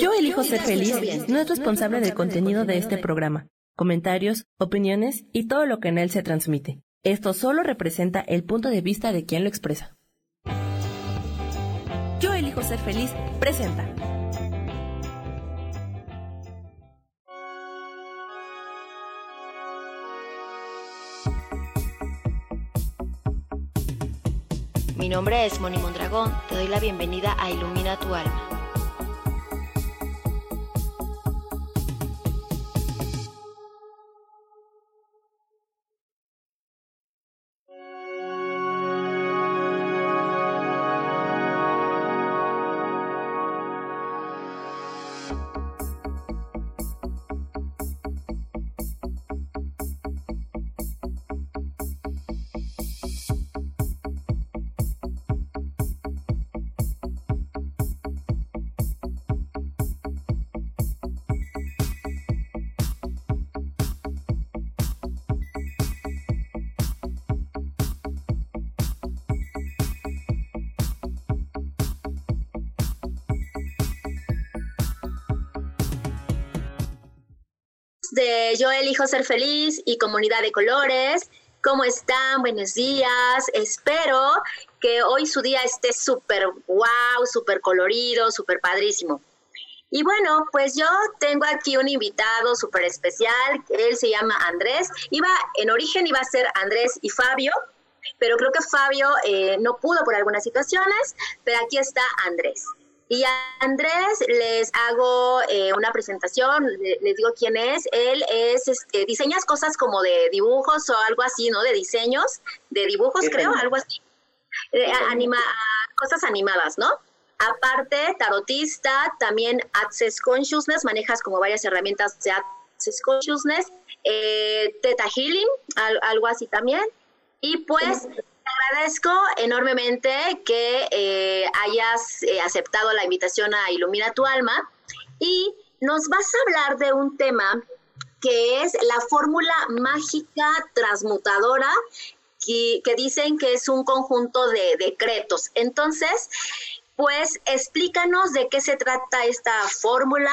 Yo elijo ser feliz no es responsable del contenido de este programa, comentarios, opiniones y todo lo que en él se transmite. Esto solo representa el punto de vista de quien lo expresa. Yo elijo ser feliz presenta. Mi nombre es Moni Mondragón, te doy la bienvenida a Ilumina tu alma. Elijo ser feliz y Comunidad de Colores. ¿Cómo están? Buenos días. Espero que hoy su día esté súper wow, súper colorido, súper padrísimo. Y bueno, pues yo tengo aquí un invitado súper especial. Él se llama Andrés. Iba, en origen iba a ser Andrés y Fabio, pero creo que Fabio eh, no pudo por algunas situaciones, pero aquí está Andrés. Y a Andrés les hago eh, una presentación, les digo quién es. Él es, este, diseñas cosas como de dibujos o algo así, ¿no? De diseños, de dibujos, creo, algo así. Eh, anima, cosas animadas, ¿no? Aparte, tarotista, también Access Consciousness, manejas como varias herramientas de Access Consciousness, eh, Theta Healing, algo así también. Y pues agradezco enormemente que eh, hayas eh, aceptado la invitación a Ilumina tu alma y nos vas a hablar de un tema que es la fórmula mágica transmutadora que, que, dicen que es un conjunto de decretos. Entonces, pues explícanos de qué se trata esta fórmula.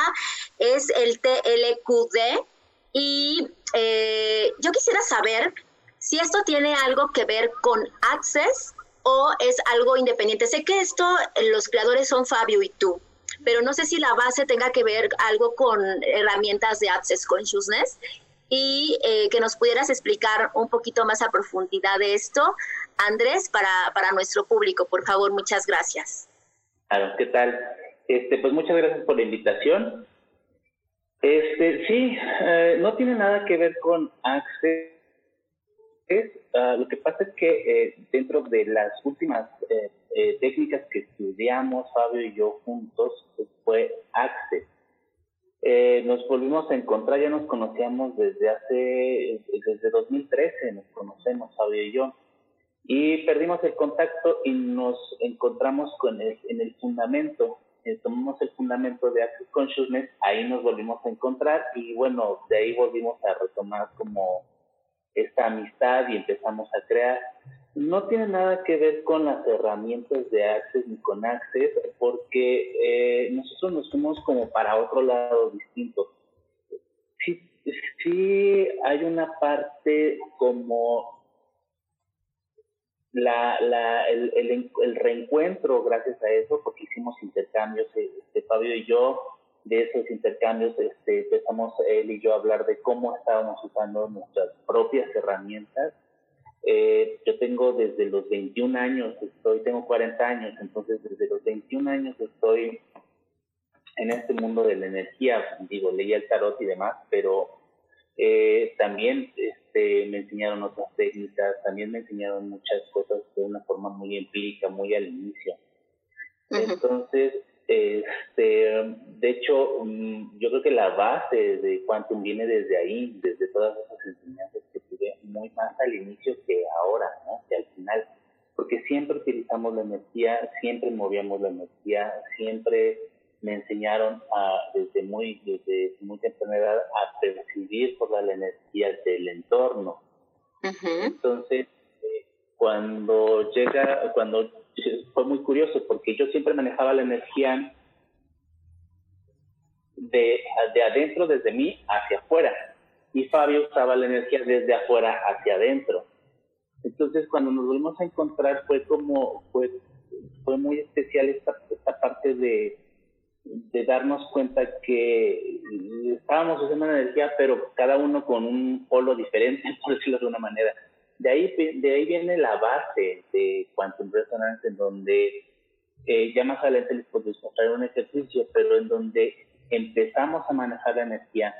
Es el TLQD y eh, yo quisiera saber si esto tiene algo que ver con Access o es algo independiente. Sé que esto, los creadores son Fabio y tú, pero no sé si la base tenga que ver algo con herramientas de Access Consciousness y eh, que nos pudieras explicar un poquito más a profundidad de esto, Andrés, para, para nuestro público, por favor, muchas gracias. ¿qué tal? Este, pues muchas gracias por la invitación. Este, sí, eh, no tiene nada que ver con Access Ah, lo que pasa es que eh, dentro de las últimas eh, eh, técnicas que estudiamos, Fabio y yo juntos, pues, fue Access. nos volvimos a encontrar, ya nos conocíamos desde hace, desde 2013, nos conocemos Fabio y yo, y perdimos el contacto y nos encontramos con el, en el fundamento, tomamos el fundamento de Access Consciousness, ahí nos volvimos a encontrar y bueno, de ahí volvimos a retomar como esta amistad y empezamos a crear. No tiene nada que ver con las herramientas de Access ni con Access, porque eh, nosotros nos fuimos como para otro lado distinto. Sí, sí hay una parte como la, la, el, el, el, reencuentro gracias a eso, porque hicimos intercambios, este, Fabio y yo, de esos intercambios este, empezamos él y yo a hablar de cómo estábamos usando nuestras propias herramientas. Eh, yo tengo desde los 21 años, estoy, tengo 40 años, entonces desde los 21 años estoy en este mundo de la energía, digo, leía el tarot y demás, pero eh, también este, me enseñaron otras técnicas, también me enseñaron muchas cosas de una forma muy empírica, muy al inicio. Entonces, este, de hecho, mm, yo creo que la base de Quantum viene desde ahí, desde todas esas enseñanzas que tuve muy más al inicio que ahora, ¿no? Que al final, porque siempre utilizamos la energía, siempre movíamos la energía, siempre me enseñaron a, desde muy desde muy temprana edad a percibir toda la energía del entorno. Entonces, eh, cuando llega, cuando fue muy curioso porque yo siempre manejaba la energía de, de adentro desde mí hacia afuera y Fabio usaba la energía desde afuera hacia adentro. Entonces cuando nos volvimos a encontrar fue como, fue, fue muy especial esta, esta parte de, de darnos cuenta que estábamos usando una energía, pero cada uno con un polo diferente, por decirlo de una manera. De ahí, de ahí viene la base de Quantum Resonance, en donde eh, ya más adelante les puedo mostrar un ejercicio, pero en donde empezamos a manejar la energía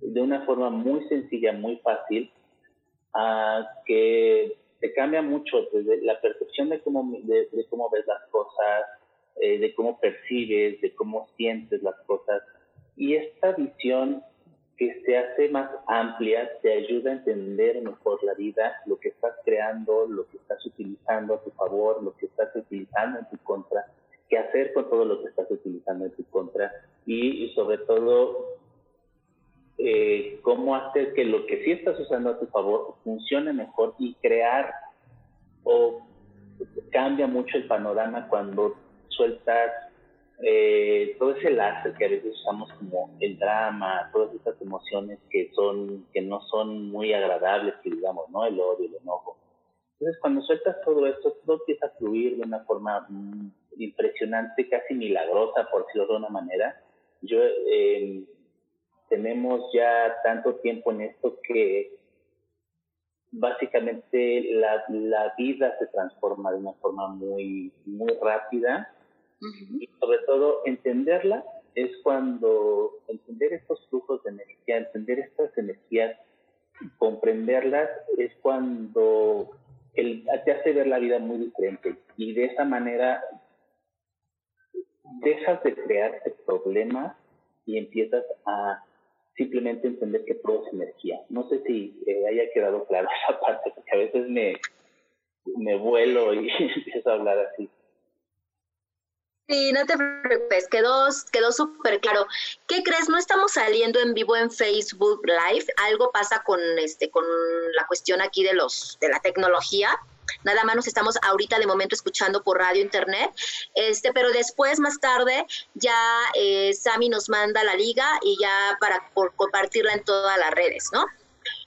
de una forma muy sencilla, muy fácil, que te cambia mucho desde la percepción de cómo, de, cómo ves las cosas, eh, de cómo percibes, de cómo sientes las cosas. Y esta visión que se hace más amplia te ayuda a entender mejor la vida, lo que estás creando, lo que estás utilizando a tu favor, lo que estás utilizando en tu contra, qué hacer con todo lo que estás utilizando en tu contra y sobre todo eh, cómo hacer que lo que sí estás usando a tu favor funcione mejor y crear o cambia mucho el panorama cuando sueltas eh, todo ese láser que a veces usamos como el drama, todas estas emociones que son que no son muy agradables, que digamos, ¿no? El odio, el enojo. Entonces, cuando sueltas todo esto, todo empieza a fluir de una forma mm, impresionante, casi milagrosa, por decirlo de una manera. Yo eh, tenemos ya tanto tiempo en esto que básicamente la, la vida se transforma de una forma muy, muy rápida y sobre todo entenderla es cuando entender estos flujos de energía, entender estas energías, comprenderlas es cuando el, te hace ver la vida muy diferente y de esa manera dejas de crearte problemas y empiezas a simplemente entender que todo es energía. No sé si eh, haya quedado claro esa parte, porque a veces me, me vuelo y empiezo a hablar así. Sí, no te preocupes, quedó, quedó súper claro. ¿Qué crees? No estamos saliendo en vivo en Facebook Live. Algo pasa con este, con la cuestión aquí de los, de la tecnología. Nada más nos estamos ahorita de momento escuchando por radio, internet, este, pero después, más tarde, ya eh, Sami nos manda la liga y ya para por compartirla en todas las redes, ¿no?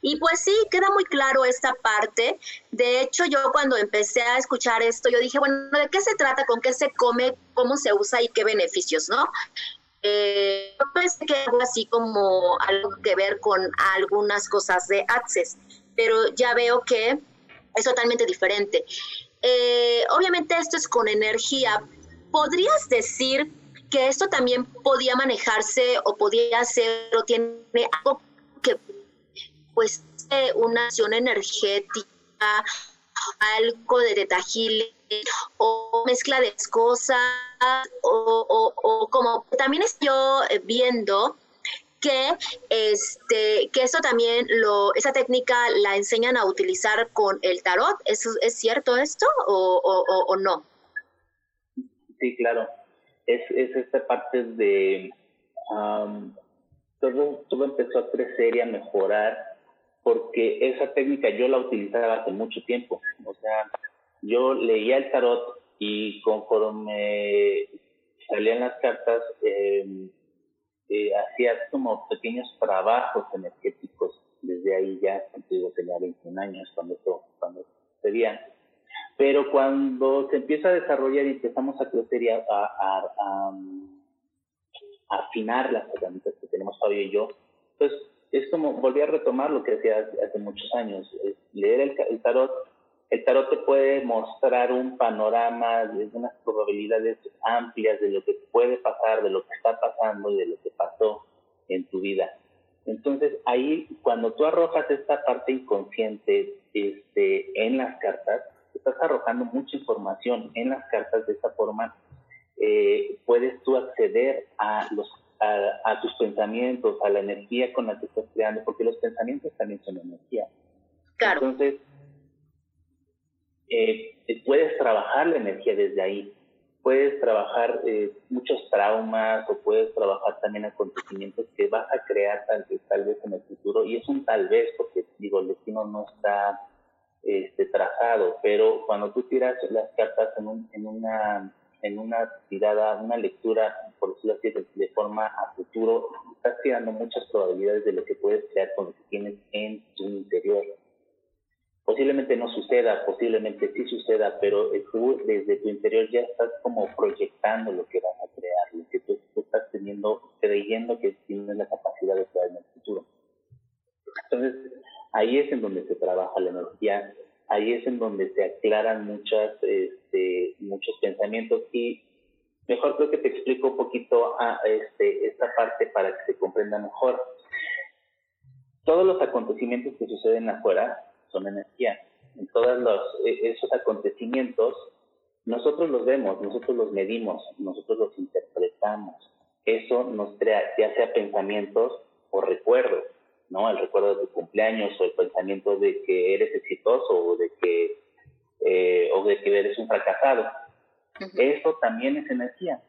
Y pues sí, queda muy claro esta parte. De hecho, yo cuando empecé a escuchar esto, yo dije, bueno, ¿de qué se trata? ¿Con qué se come? ¿Cómo se usa? ¿Y qué beneficios? ¿No? Eh, yo pensé que algo así como algo que ver con algunas cosas de Access, pero ya veo que es totalmente diferente. Eh, obviamente esto es con energía. ¿Podrías decir que esto también podía manejarse o podía ser o tiene algo que pues una acción energética, algo de tetajil o mezcla de cosas o, o como también estoy viendo que este que eso también lo esa técnica la enseñan a utilizar con el tarot. ¿es, es cierto esto o, o, o no sí claro. Es, es esta parte de todo, todo empezó a crecer y a mejorar porque esa técnica yo la utilizaba hace mucho tiempo o sea yo leía el tarot y conforme salían las cartas eh, eh, hacía como pequeños trabajos energéticos desde ahí ya, digo, tenía 21 años cuando esto, cuando sería. Pero cuando se empieza a desarrollar y empezamos a crecer y a, a, afinar las herramientas que tenemos Fabio y yo, pues es como volví a retomar lo que hacía hace, muchos años, leer el, el tarot el tarot te puede mostrar un panorama de unas probabilidades amplias de lo que puede pasar, de lo que está pasando y de lo que pasó en tu vida. Entonces ahí cuando tú arrojas esta parte inconsciente este, en las cartas, estás arrojando mucha información en las cartas de esta forma. Eh, puedes tú acceder a los a, tus pensamientos, a la energía con la que estás creando, porque los pensamientos también son energía. Claro. Entonces, eh, puedes trabajar la energía desde ahí. Puedes trabajar eh, muchos traumas o puedes trabajar también acontecimientos que vas a crear tal vez, tal vez en el futuro. Y es un tal vez porque, digo, el destino no está este, trazado, pero cuando tú tiras las cartas en, un, en una en una tirada, una lectura, por decirlo así, de, forma a futuro, estás creando muchas probabilidades de lo que puedes crear con lo que tienes en tu interior. Posiblemente no suceda, posiblemente sí suceda, pero tú desde tu interior ya estás como proyectando lo que vas a crear, lo que tú, estás teniendo, creyendo que tienes la capacidad de crear en el futuro. Entonces, ahí es en donde se trabaja la energía, ahí es en donde se aclaran muchas, este, muchos pensamientos y mejor creo que te explico un poquito a, este, esta parte para que se comprenda mejor. Todos los acontecimientos que suceden afuera son energía. En todos los, e, esos acontecimientos, nosotros los vemos, nosotros los medimos, nosotros los interpretamos. Eso nos crea, ya sea pensamientos o recuerdos, ¿no? El recuerdo de tu cumpleaños o el pensamiento de que eres exitoso o de que, eh, o de que eres un fracasado. Eso también es energía.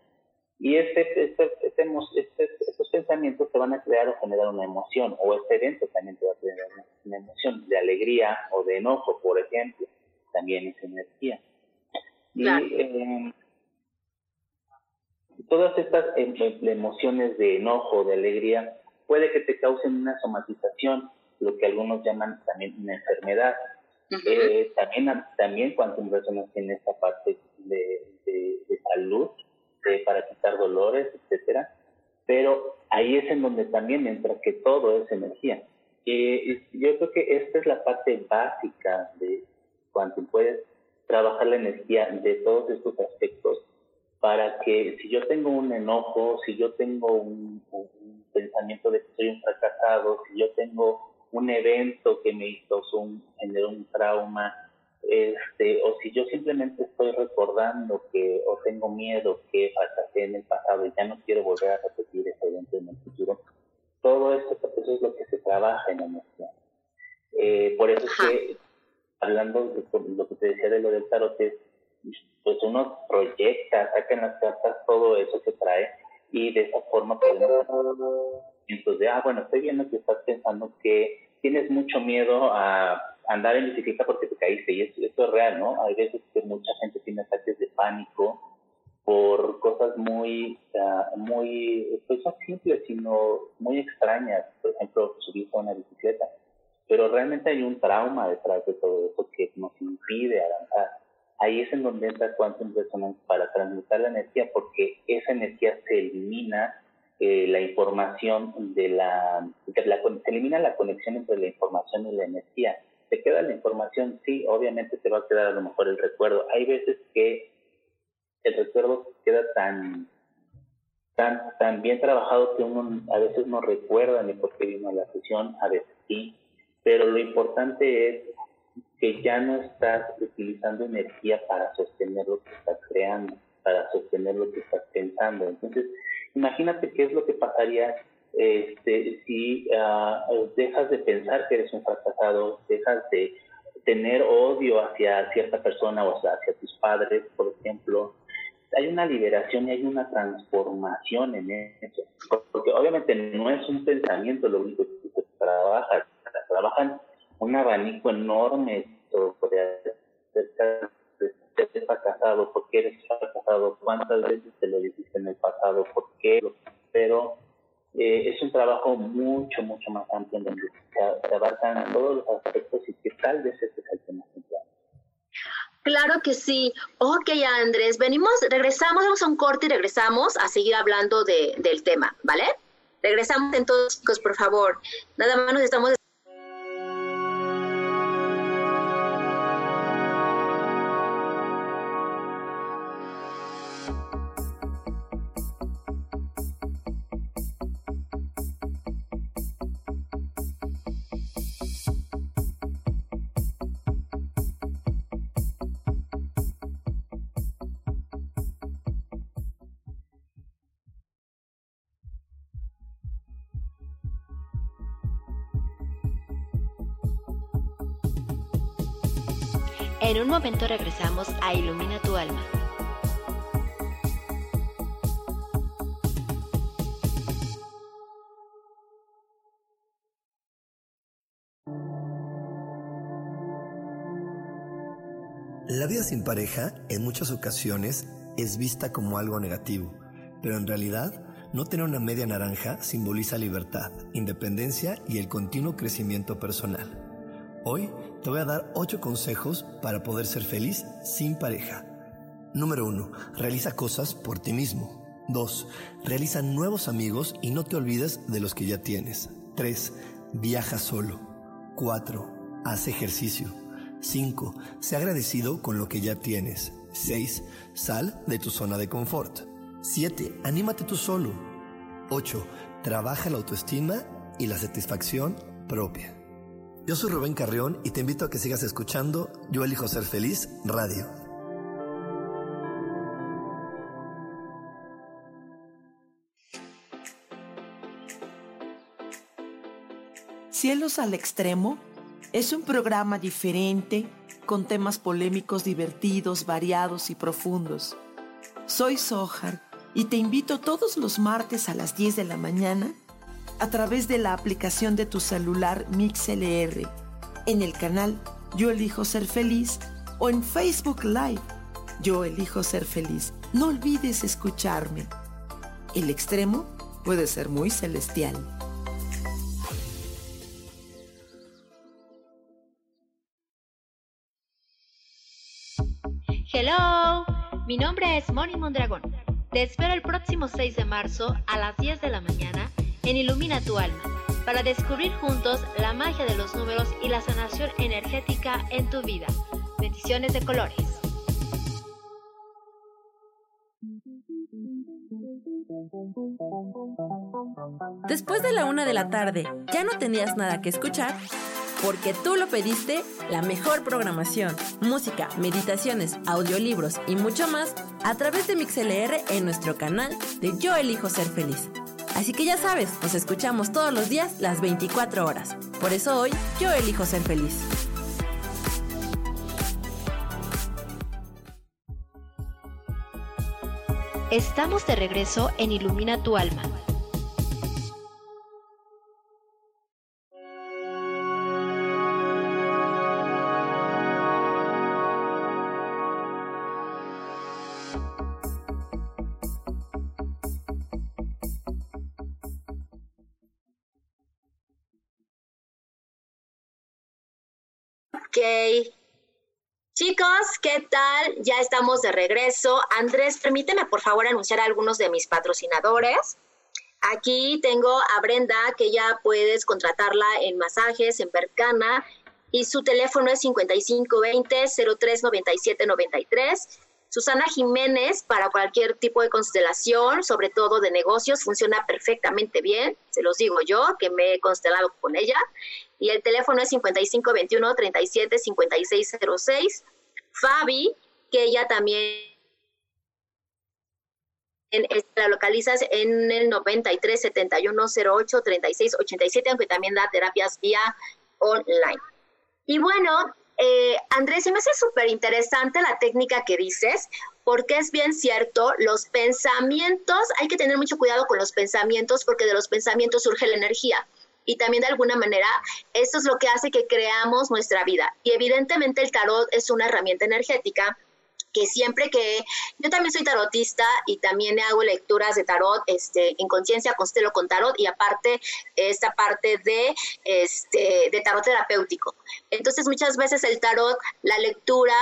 Y este, este, este, este, estos pensamientos te van a crear o generar una emoción, o este evento también te va a generar una emoción de alegría o de enojo, por ejemplo, también es energía. Y eh, todas estas em, em, emociones de enojo, de alegría, puede que te causen una somatización, lo que algunos llaman también una enfermedad. eh, también, también cuando personas tienen esta parte de, de, de salud, para quitar dolores, etcétera. Pero ahí es en donde también entra que todo es energía. Y yo creo que esta es la parte básica de cuando puedes trabajar la energía de todos estos aspectos para que si yo tengo un enojo, si yo tengo un, un pensamiento de que soy un fracasado, si yo tengo un evento que me hizo un, generó un trauma, este, o si yo simplemente estoy recordando que o tengo miedo que fracasé en el pasado y ya no quiero volver a repetir ese evento en el futuro, todo esto, eso es lo que se trabaja en la emoción. Eh, por eso es que, hablando de lo que te decía de lo del tarot, pues uno proyecta, saca en las cartas todo eso que trae y de esa forma podemos entonces, ah, bueno, estoy viendo que estás pensando que tienes mucho miedo a andar en bicicleta porque te caíste y eso, es real, ¿no? Hay veces que mucha gente tiene ataques de pánico por cosas muy, uh, muy, pues no simples, sino muy extrañas, por ejemplo, subirse a una bicicleta. Pero realmente hay un trauma detrás de todo eso que nos impide avanzar. Ahí es en donde entra Quantum Resonance para transmutar la energía, porque esa energía se elimina eh, la información de la, de la, se elimina la conexión entre la información y la energía te queda la información, sí, obviamente te va a quedar a lo mejor el recuerdo. Hay veces que el recuerdo queda tan, tan, tan bien trabajado que uno a veces no recuerda ni por qué vino a la sesión, a veces sí, pero lo importante es que ya no estás utilizando energía para sostener lo que estás creando, para sostener lo que estás pensando. Entonces, imagínate qué es lo que pasaría este, si uh, dejas de pensar que eres un fracasado, dejas de tener odio hacia cierta persona o hacia tus padres, por ejemplo, hay una liberación y hay una transformación en eso. Porque obviamente no es un pensamiento lo único que se trabaja, trabajan un abanico enorme sobre ser fracasado, por qué eres fracasado, cuántas veces te lo dijiste en el pasado, por qué, pero eh, es un trabajo mucho, mucho más amplio en donde se, abarcan todos los aspectos y que tal vez ese es el tema central. Claro que sí. Ok, Andrés, venimos, regresamos, vamos a un corte y regresamos a seguir hablando de, del tema, ¿vale? Regresamos entonces, chicos, por favor. Nada más nos estamos En un momento regresamos a Ilumina tu alma. La vida sin pareja en muchas ocasiones es vista como algo negativo, pero en realidad no tener una media naranja simboliza libertad, independencia y el continuo crecimiento personal. Hoy te voy a dar 8 consejos para poder ser feliz sin pareja. Número 1. Realiza cosas por ti mismo. 2. Realiza nuevos amigos y no te olvides de los que ya tienes. 3. Viaja solo. 4. Haz ejercicio. 5. Sé agradecido con lo que ya tienes. 6. Sal de tu zona de confort. 7. Anímate tú solo. 8. Trabaja la autoestima y la satisfacción propia. Yo soy Rubén Carrión y te invito a que sigas escuchando Yo elijo ser feliz radio. Cielos al Extremo es un programa diferente con temas polémicos divertidos, variados y profundos. Soy Sohar y te invito todos los martes a las 10 de la mañana a través de la aplicación de tu celular MixLR, en el canal Yo Elijo Ser Feliz o en Facebook Live Yo Elijo Ser Feliz. No olvides escucharme. El extremo puede ser muy celestial. Hello, mi nombre es Moni Mondragón. Te espero el próximo 6 de marzo a las 10 de la mañana en Ilumina tu alma, para descubrir juntos la magia de los números y la sanación energética en tu vida. Bendiciones de colores. Después de la una de la tarde, ¿ya no tenías nada que escuchar? Porque tú lo pediste, la mejor programación, música, meditaciones, audiolibros y mucho más a través de MixLR en nuestro canal de Yo Elijo Ser Feliz. Así que ya sabes, nos escuchamos todos los días las 24 horas. Por eso hoy yo elijo ser feliz. Estamos de regreso en Ilumina tu alma Chicos, ¿qué tal? Ya estamos de regreso. Andrés, permíteme por favor anunciar a algunos de mis patrocinadores. Aquí tengo a Brenda, que ya puedes contratarla en masajes, en Percana, y su teléfono es 5520-039793. Susana Jiménez, para cualquier tipo de constelación, sobre todo de negocios, funciona perfectamente bien. Se los digo yo, que me he constelado con ella y el teléfono es 5521 37 5606. Fabi, que ella también la localizas en el 93 71 08 36 87, aunque también da terapias vía online. Y bueno, eh, Andrés, se me hace súper interesante la técnica que dices, porque es bien cierto, los pensamientos, hay que tener mucho cuidado con los pensamientos, porque de los pensamientos surge la energía y también de alguna manera esto es lo que hace que creamos nuestra vida. Y evidentemente el tarot es una herramienta energética que siempre que yo también soy tarotista y también hago lecturas de tarot este en conciencia constelo con tarot y aparte esta parte de este de tarot terapéutico entonces muchas veces el tarot la lectura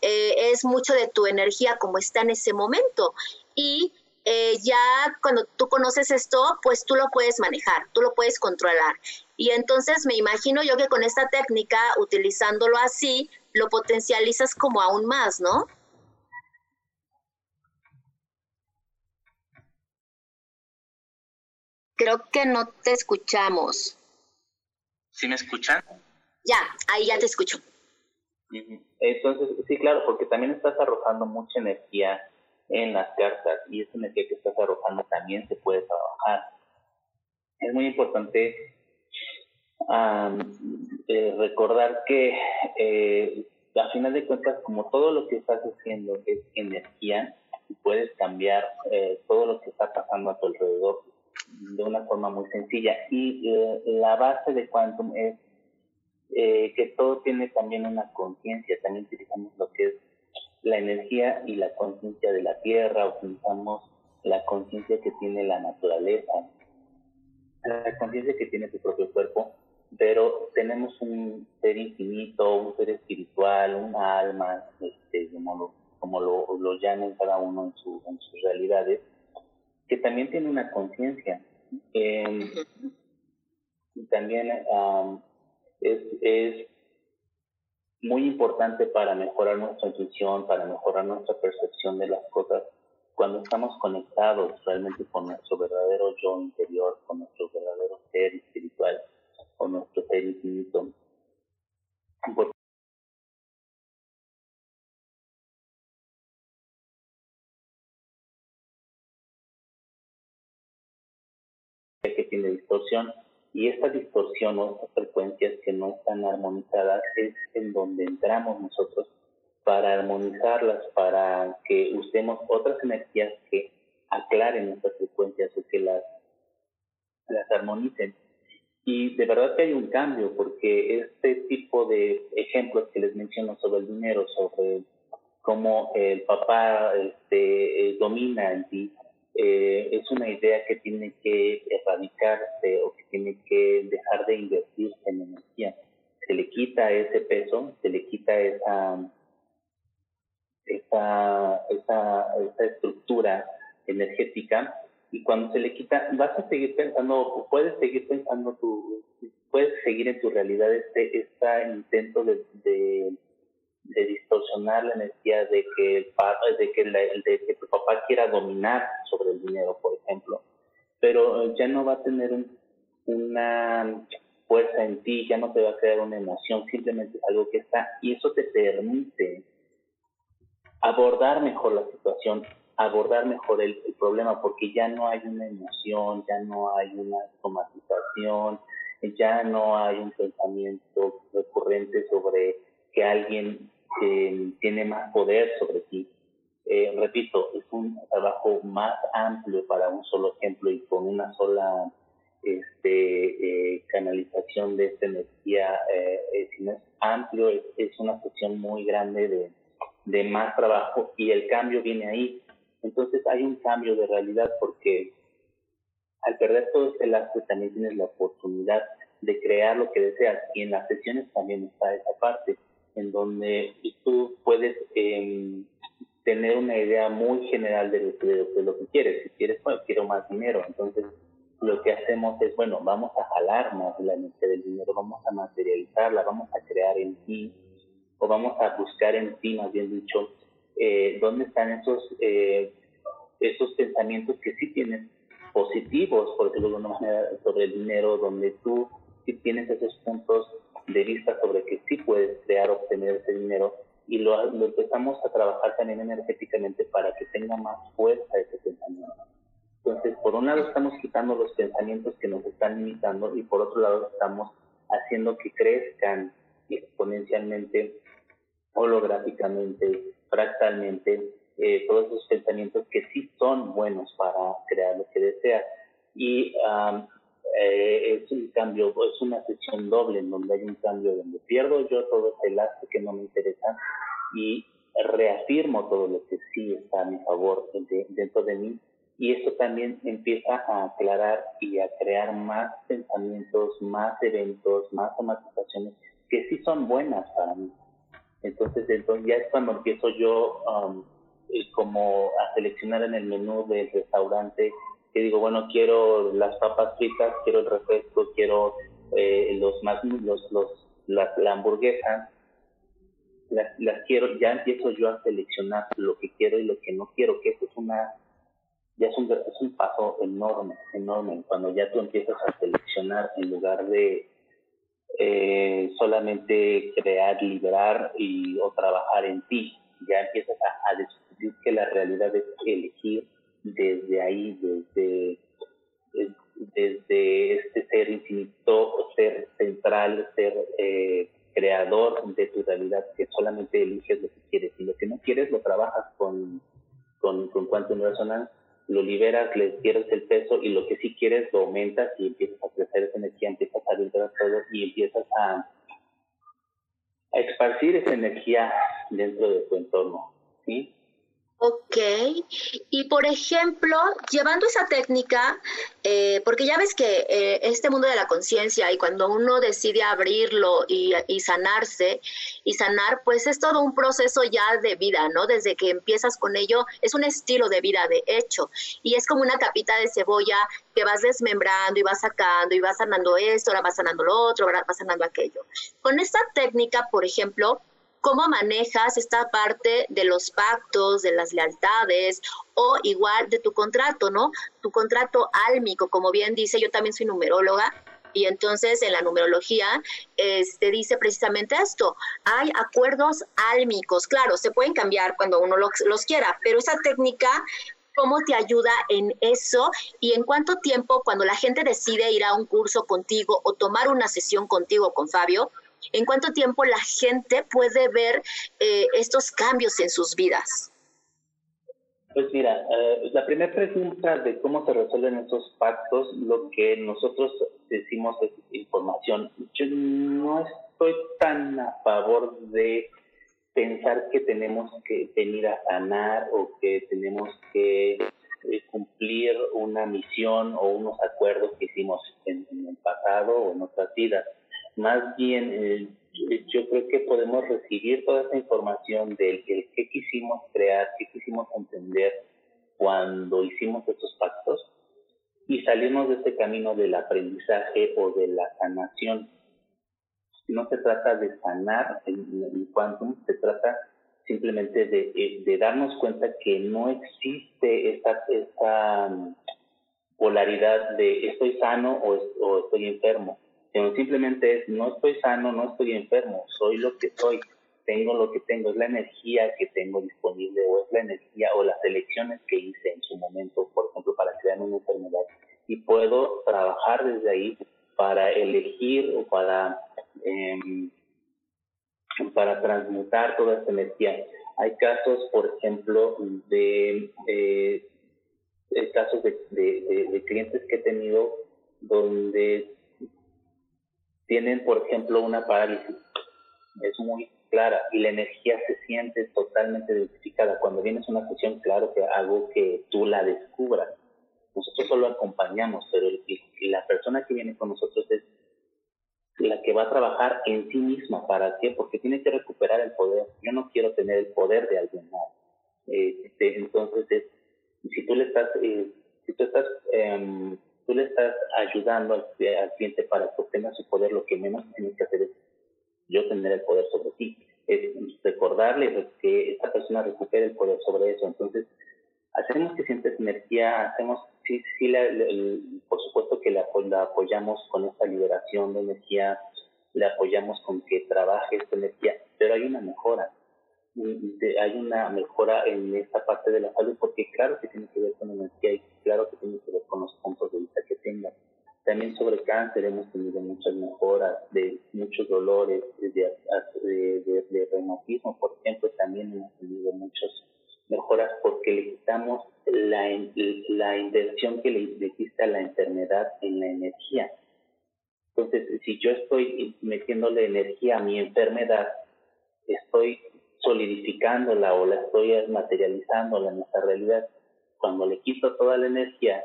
eh, es mucho de tu energía como está en ese momento y eh, ya cuando tú conoces esto, pues tú lo puedes manejar, tú lo puedes controlar. Y entonces me imagino yo que con esta técnica, utilizándolo así, lo potencializas como aún más, ¿no? Creo que no te escuchamos. ¿Sí me escuchan? Ya, ahí ya te escucho. Entonces, sí, claro, porque también estás arrojando mucha energía en las cartas y esa energía que estás arrojando también se puede trabajar. Es muy importante eh, recordar que eh, a final de cuentas, como todo lo que estás haciendo es energía, puedes cambiar eh, todo lo que está pasando a tu alrededor de una forma muy sencilla. Y eh, la base de Quantum es que todo tiene también una conciencia, también utilizamos lo que es la energía y la conciencia de la tierra, utilizamos la conciencia que tiene la naturaleza, la conciencia que tiene tu propio cuerpo, pero tenemos un ser infinito, un ser espiritual, una alma, este, como lo, como lo, lo llamen cada uno en, su, en sus realidades, que también tiene una conciencia. Eh, también es, es muy importante para mejorar nuestra intuición, para mejorar nuestra percepción de las cosas, cuando estamos conectados realmente con nuestro verdadero yo interior, con nuestro verdadero ser espiritual, con nuestro ser infinito. Distorsión y esta distorsión o estas frecuencias que no están armonizadas es en donde entramos nosotros para armonizarlas, para que usemos otras energías que aclaren estas frecuencias o que las, las armonicen. Y de verdad que hay un cambio, porque este tipo de ejemplos que les menciono sobre el dinero, sobre cómo el papá este, eh, domina en ti, eh, es una idea que tiene que erradicarse o que tiene que dejar de invertirse en energía. Se le quita ese peso, se le quita esa, esa, esa, esa estructura energética y cuando se le quita, vas a seguir pensando, puedes seguir pensando tu, puedes seguir en tu realidad este, este intento de, de de distorsionar la energía de que el de que, de que tu papá quiera dominar sobre el dinero, por ejemplo, pero ya no va a tener una fuerza en ti, ya no te va a crear una emoción, simplemente es algo que está y eso te permite abordar mejor la situación, abordar mejor el, el problema, porque ya no hay una emoción, ya no hay una somatización, ya no hay un pensamiento recurrente sobre que alguien que tiene más poder sobre ti. Eh, repito, es un trabajo más amplio para un solo ejemplo y con una sola este, eh, canalización de esta energía, eh, si no es amplio, es, una sesión muy grande de, de más trabajo y el cambio viene ahí. Entonces hay un cambio de realidad porque al perder todo este lazo también tienes la oportunidad de crear lo que deseas y en las sesiones también está esa parte en donde tú puedes em, tener una idea muy general de lo, que quieres. Si quieres, bueno, quiero más dinero. Entonces, lo que hacemos es, bueno, vamos a jalar más la energía del dinero, vamos a materializarla, vamos a crear en ti, o vamos a buscar en ti, más bien dicho, eh, dónde están esos, eh, esos pensamientos que sí tienes positivos, por decirlo de alguna manera, sobre el dinero, donde tú sí tienes esos puntos de vista sobre que sí puedes crear, obtener ese dinero y lo, empezamos a trabajar también energéticamente para que tenga más fuerza ese pensamiento. Entonces, por un lado estamos quitando los pensamientos que nos están limitando y por otro lado estamos haciendo que crezcan exponencialmente, holográficamente, fractalmente, eh, todos esos pensamientos que sí son buenos para crear lo que deseas. Y eh, es un cambio, es una sesión doble en donde hay un cambio donde pierdo yo todo ese lazo que no me interesa y reafirmo todo lo que sí está a mi favor dentro de mí y eso también empieza a aclarar y a crear más pensamientos, más eventos, más somatizaciones que sí son buenas para mí. Entonces, entonces ya es cuando empiezo yo um, eh, como a seleccionar en el menú del restaurante que digo, bueno, quiero las papas fritas, quiero el refresco, quiero eh, los los, los, la, hamburguesa, las, las quiero, ya empiezo yo a seleccionar lo que quiero y lo que no quiero, que eso es una, ya es un, es un paso enorme, enorme, cuando ya tú empiezas a seleccionar en lugar de eh, solamente crear, liberar y, o trabajar en ti, ya empiezas a, a descubrir que la realidad es elegir desde ahí, desde, desde este ser infinito, ser central, ser eh, creador de tu realidad, que solamente eliges lo que quieres y lo que no quieres lo trabajas con, con, con Quantum Resonance, lo liberas, le pierdes el peso y lo que sí quieres lo aumentas y empiezas a crecer esa energía, empiezas a liberar todo y empiezas a, a esparcir esa energía dentro de tu entorno. ¿sí? Ok, y por ejemplo, llevando esa técnica, eh, porque ya ves que eh, este mundo de la conciencia y cuando uno decide abrirlo y, y, sanarse y sanar, pues es todo un proceso ya de vida, ¿no? Desde que empiezas con ello, es un estilo de vida de hecho, y es como una capita de cebolla que vas desmembrando y vas sacando y vas sanando esto, ahora vas sanando lo otro, ahora vas sanando aquello. Con esta técnica, por ejemplo, ¿Cómo manejas esta parte de los pactos, de las lealtades o igual de tu contrato, ¿no? Tu contrato álmico, como bien dice, yo también soy numeróloga y entonces en la numerología este, dice precisamente esto, hay acuerdos álmicos, claro, se pueden cambiar cuando uno los, los quiera, pero esa técnica cómo te ayuda en eso y en cuánto tiempo cuando la gente decide ir a un curso contigo o tomar una sesión contigo con Fabio, ¿En cuánto tiempo la gente puede ver eh, estos cambios en sus vidas? Pues mira, eh, la primera pregunta de cómo se resuelven esos pactos, lo que nosotros decimos es información. Yo no estoy tan a favor de pensar que tenemos que venir a sanar o que tenemos que eh, cumplir una misión o unos acuerdos que hicimos en el pasado o en otras vidas más bien eh, yo creo que podemos recibir toda esa información del que qué quisimos crear, qué quisimos entender cuando hicimos estos pactos y salimos de ese camino del aprendizaje o de la sanación. No se trata de sanar en, cuanto se trata simplemente de, darnos cuenta que no existe esa, esa mm, polaridad de estoy sano o estoy enfermo simplemente es, no estoy sano, no estoy enfermo, soy lo que soy, tengo lo que tengo, es la energía que tengo disponible o es la energía o las elecciones que hice en su momento, por ejemplo, para crear una enfermedad. Y puedo trabajar desde ahí para elegir o para, eh, para transmutar toda esta energía. Hay casos, por ejemplo, de, eh, casos de, de, de clientes que he tenido donde tienen, por ejemplo, una parálisis. Es muy clara y la energía se siente totalmente identificada. Cuando vienes a una sesión, claro que algo que tú la descubras. Nosotros solo acompañamos, pero la persona que viene con nosotros es la que va a trabajar en sí misma. ¿Para qué? Porque tiene que recuperar el poder. Yo no quiero tener el poder de alguien más. Este, entonces, si tú le estás, eh, si tú estás eh, tú le estás ayudando al, cliente para que obtenga su poder, lo que menos tienes que hacer es yo tener el poder sobre ti. Es recordarle que esta persona recupere el poder sobre eso. Entonces, hacemos que sientes energía, hacemos, sí, sí, por supuesto que la, la apoyamos con esta liberación de energía, le apoyamos con que trabaje esta energía, pero hay una mejora hay una mejora en esta parte de la salud, porque claro que tiene que ver con energía y claro que tiene que ver con los puntos de vista que tenga. También sobre cáncer hemos tenido muchas mejoras de muchos dolores, de, de, de, por ejemplo, también hemos tenido muchas mejoras porque le quitamos la, la inversión que le, le a la enfermedad en la energía. Entonces, si yo estoy metiéndole energía a mi enfermedad, estoy solidificándola o la estoy materializándola en nuestra realidad, cuando le quito toda la energía,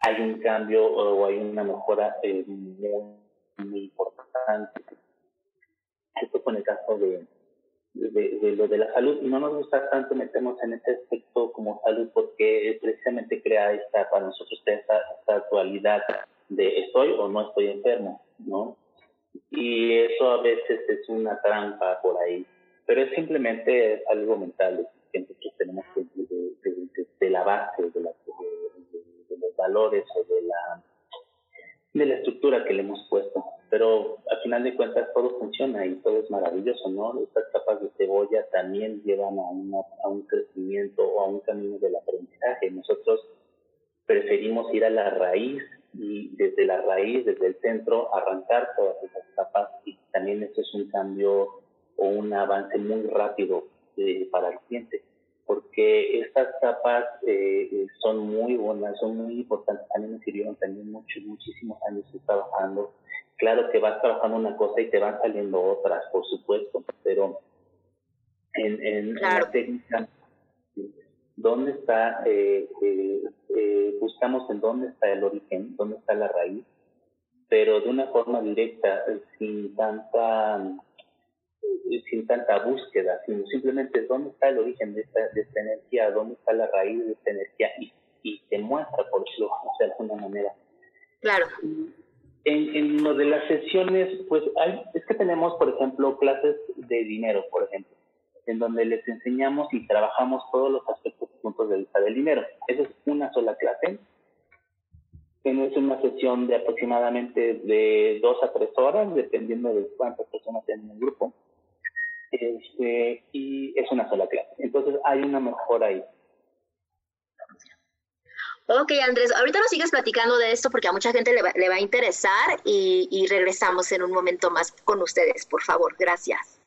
hay un cambio o hay una mejora eh, muy, importante. Esto con el caso de, de, lo de la salud. No nos gusta tanto meternos en este aspecto como salud porque precisamente crea esta, para nosotros esta, esta actualidad de estoy o no estoy enfermo, ¿no? Y eso a veces es una trampa por ahí pero es simplemente algo mental que nosotros tenemos que, de, la base, de, los valores o de la, de la estructura que le hemos puesto. Pero al final de cuentas todo funciona y todo es maravilloso, ¿no? Estas capas de cebolla también llevan a, una, a un crecimiento o a un camino del aprendizaje. Nosotros preferimos ir a la raíz y desde la raíz, desde el centro, arrancar todas esas capas y también eso es un cambio o un avance muy rápido eh, para el cliente, porque estas capas eh, son muy buenas, son muy importantes. A mí me sirvieron también muchos, muchísimos años trabajando. Claro que vas trabajando una cosa y te van saliendo otras, por supuesto, pero en, la técnica, dónde está, eh, eh, eh, buscamos en dónde está el origen, dónde está la raíz, pero de una forma directa, sin tanta sin tanta búsqueda, sino simplemente dónde está el origen de esta, de esta energía, dónde está la raíz de esta energía y, y te muestra, por decirlo de alguna manera. Claro. En, en lo de las sesiones, pues hay, es que tenemos, por ejemplo, clases de dinero, por ejemplo en donde les enseñamos y trabajamos todos los aspectos y puntos de vista del dinero. Esa es una sola clase. Es una sesión de aproximadamente de dos a tres horas, dependiendo de cuántas personas tienen en el grupo. Este, y es una sola clase. Entonces hay una mejora ahí. Ok, Andrés, ahorita nos sigues platicando de esto porque a mucha gente le va, le va a interesar y, y regresamos en un momento más con ustedes, por favor. Gracias.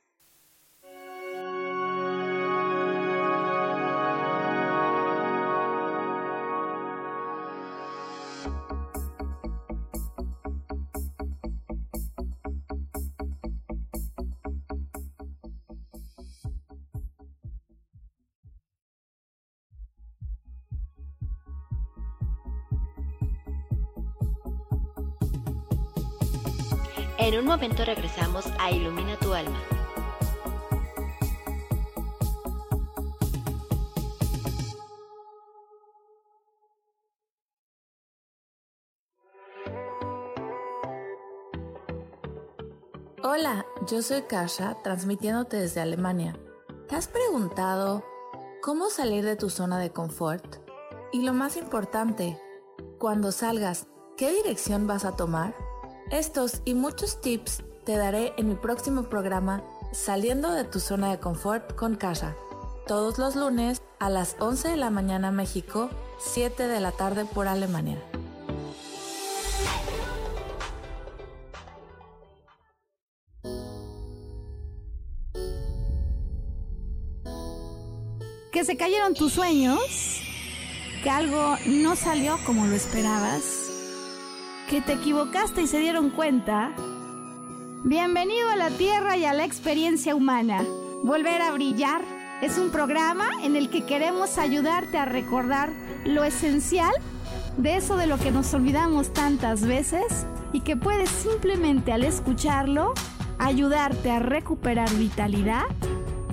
En un momento regresamos a Ilumina tu alma. Hola, yo soy Kasha, transmitiéndote desde Alemania. ¿Te has preguntado cómo salir de tu zona de confort? Y lo más importante, cuando salgas, ¿qué dirección vas a tomar? Estos y muchos tips te daré en mi próximo programa Saliendo de tu zona de confort con Casa, todos los lunes a las 11 de la mañana México, 7 de la tarde por Alemania. Que se cayeron tus sueños, que algo no salió como lo esperabas que te equivocaste y se dieron cuenta? Bienvenido a la Tierra y a la experiencia humana. Volver a brillar es un programa en el que queremos ayudarte a recordar lo esencial de eso de lo que nos olvidamos tantas veces y que puedes simplemente al escucharlo ayudarte a recuperar vitalidad,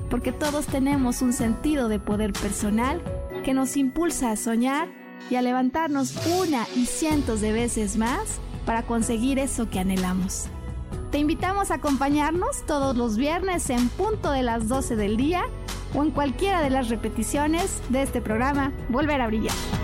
porque todos tenemos un sentido de poder personal que nos impulsa a soñar y a levantarnos una y cientos de veces más para conseguir eso que anhelamos. Te invitamos a acompañarnos todos los viernes en punto de las 12 del día o en cualquiera de las repeticiones de este programa Volver a Brillar.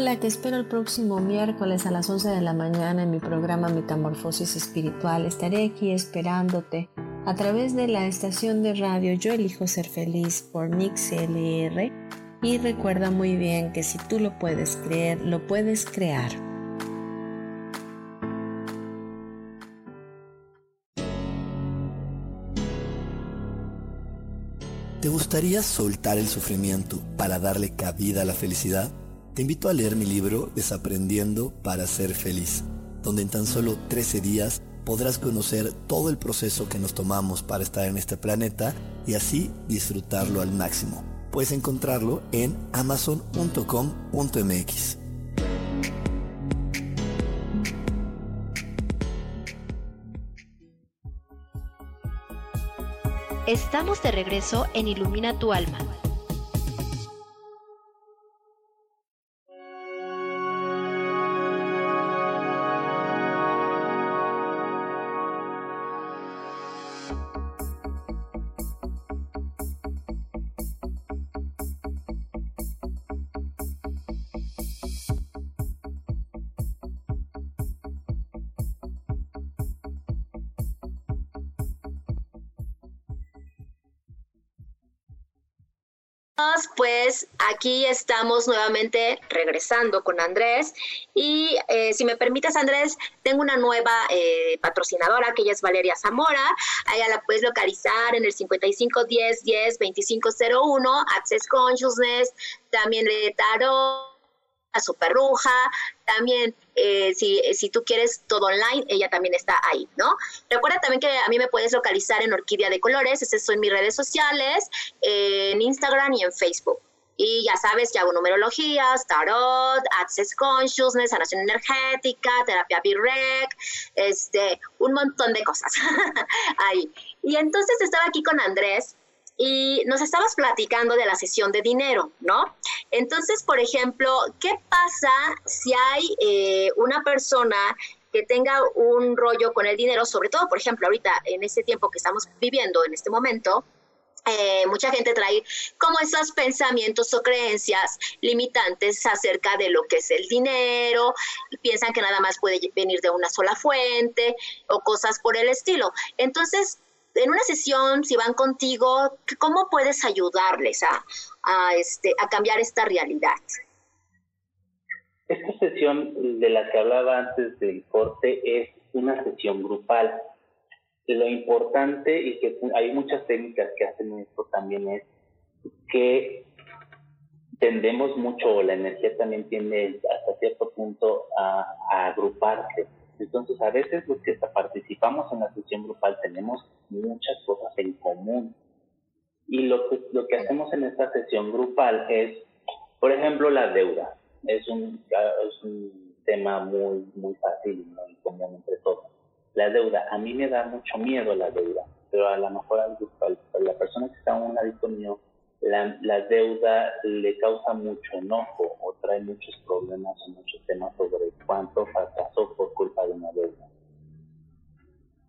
Hola, te espero el próximo miércoles a las 11 de la mañana en mi programa Metamorfosis Espiritual. Estaré aquí esperándote a través de la estación de radio Yo elijo ser feliz por Mix LR y recuerda muy bien que si tú lo puedes creer, lo puedes crear. ¿Te gustaría soltar el sufrimiento para darle cabida a la felicidad? Te invito a leer mi libro Desaprendiendo para ser feliz, donde en tan solo 13 días podrás conocer todo el proceso que nos tomamos para estar en este planeta y así disfrutarlo al máximo. Puedes encontrarlo en amazon.com.mx. Estamos de regreso en Ilumina tu alma pues aquí estamos nuevamente regresando con Andrés. Y eh, si me permites Andrés, tengo una nueva eh, patrocinadora que ella es Valeria Zamora, ella la puedes localizar en el 55 10 10 2501, Access Consciousness, también de Tarot super bruja, también eh, si, si tú quieres todo online, ella también está ahí, ¿no? Recuerda también que a mí me puedes localizar en Orquídea de Colores, esas son mis redes sociales, en Instagram y en Facebook. Y ya sabes que hago numerologías, tarot, access consciousness, sanación energética, terapia B-Rec, este, un montón de cosas ahí. Y entonces estaba aquí con Andrés y nos estabas platicando de la sesión de dinero, ¿no? Entonces, por ejemplo, ¿qué pasa si hay eh, una persona que tenga un rollo con el dinero, sobre todo, por ejemplo, ahorita en este tiempo que estamos viviendo, en este momento, eh, mucha gente trae como esos pensamientos o creencias limitantes acerca de lo que es el dinero, y piensan que nada más puede venir de una sola fuente o cosas por el estilo. Entonces, en una sesión, si van contigo, ¿cómo puedes ayudarles a, a, este, a cambiar esta realidad? Esta sesión de la que hablaba antes del corte es una sesión grupal lo importante y que hay muchas técnicas que hacen esto también es que tendemos mucho, la energía también tiende hasta cierto punto a, agruparse. Entonces, a veces los que participamos en la sesión grupal tenemos muchas cosas en común. Y lo que, lo que hacemos en esta sesión grupal es, por ejemplo, la deuda. Es un, es un tema muy, muy fácil muy común entre todos la deuda. A mí me da mucho miedo la deuda, pero a lo mejor a la persona que está en un adicto mío, la, la, deuda le causa mucho enojo o trae muchos problemas o muchos temas sobre cuánto fracasó culpa de una deuda.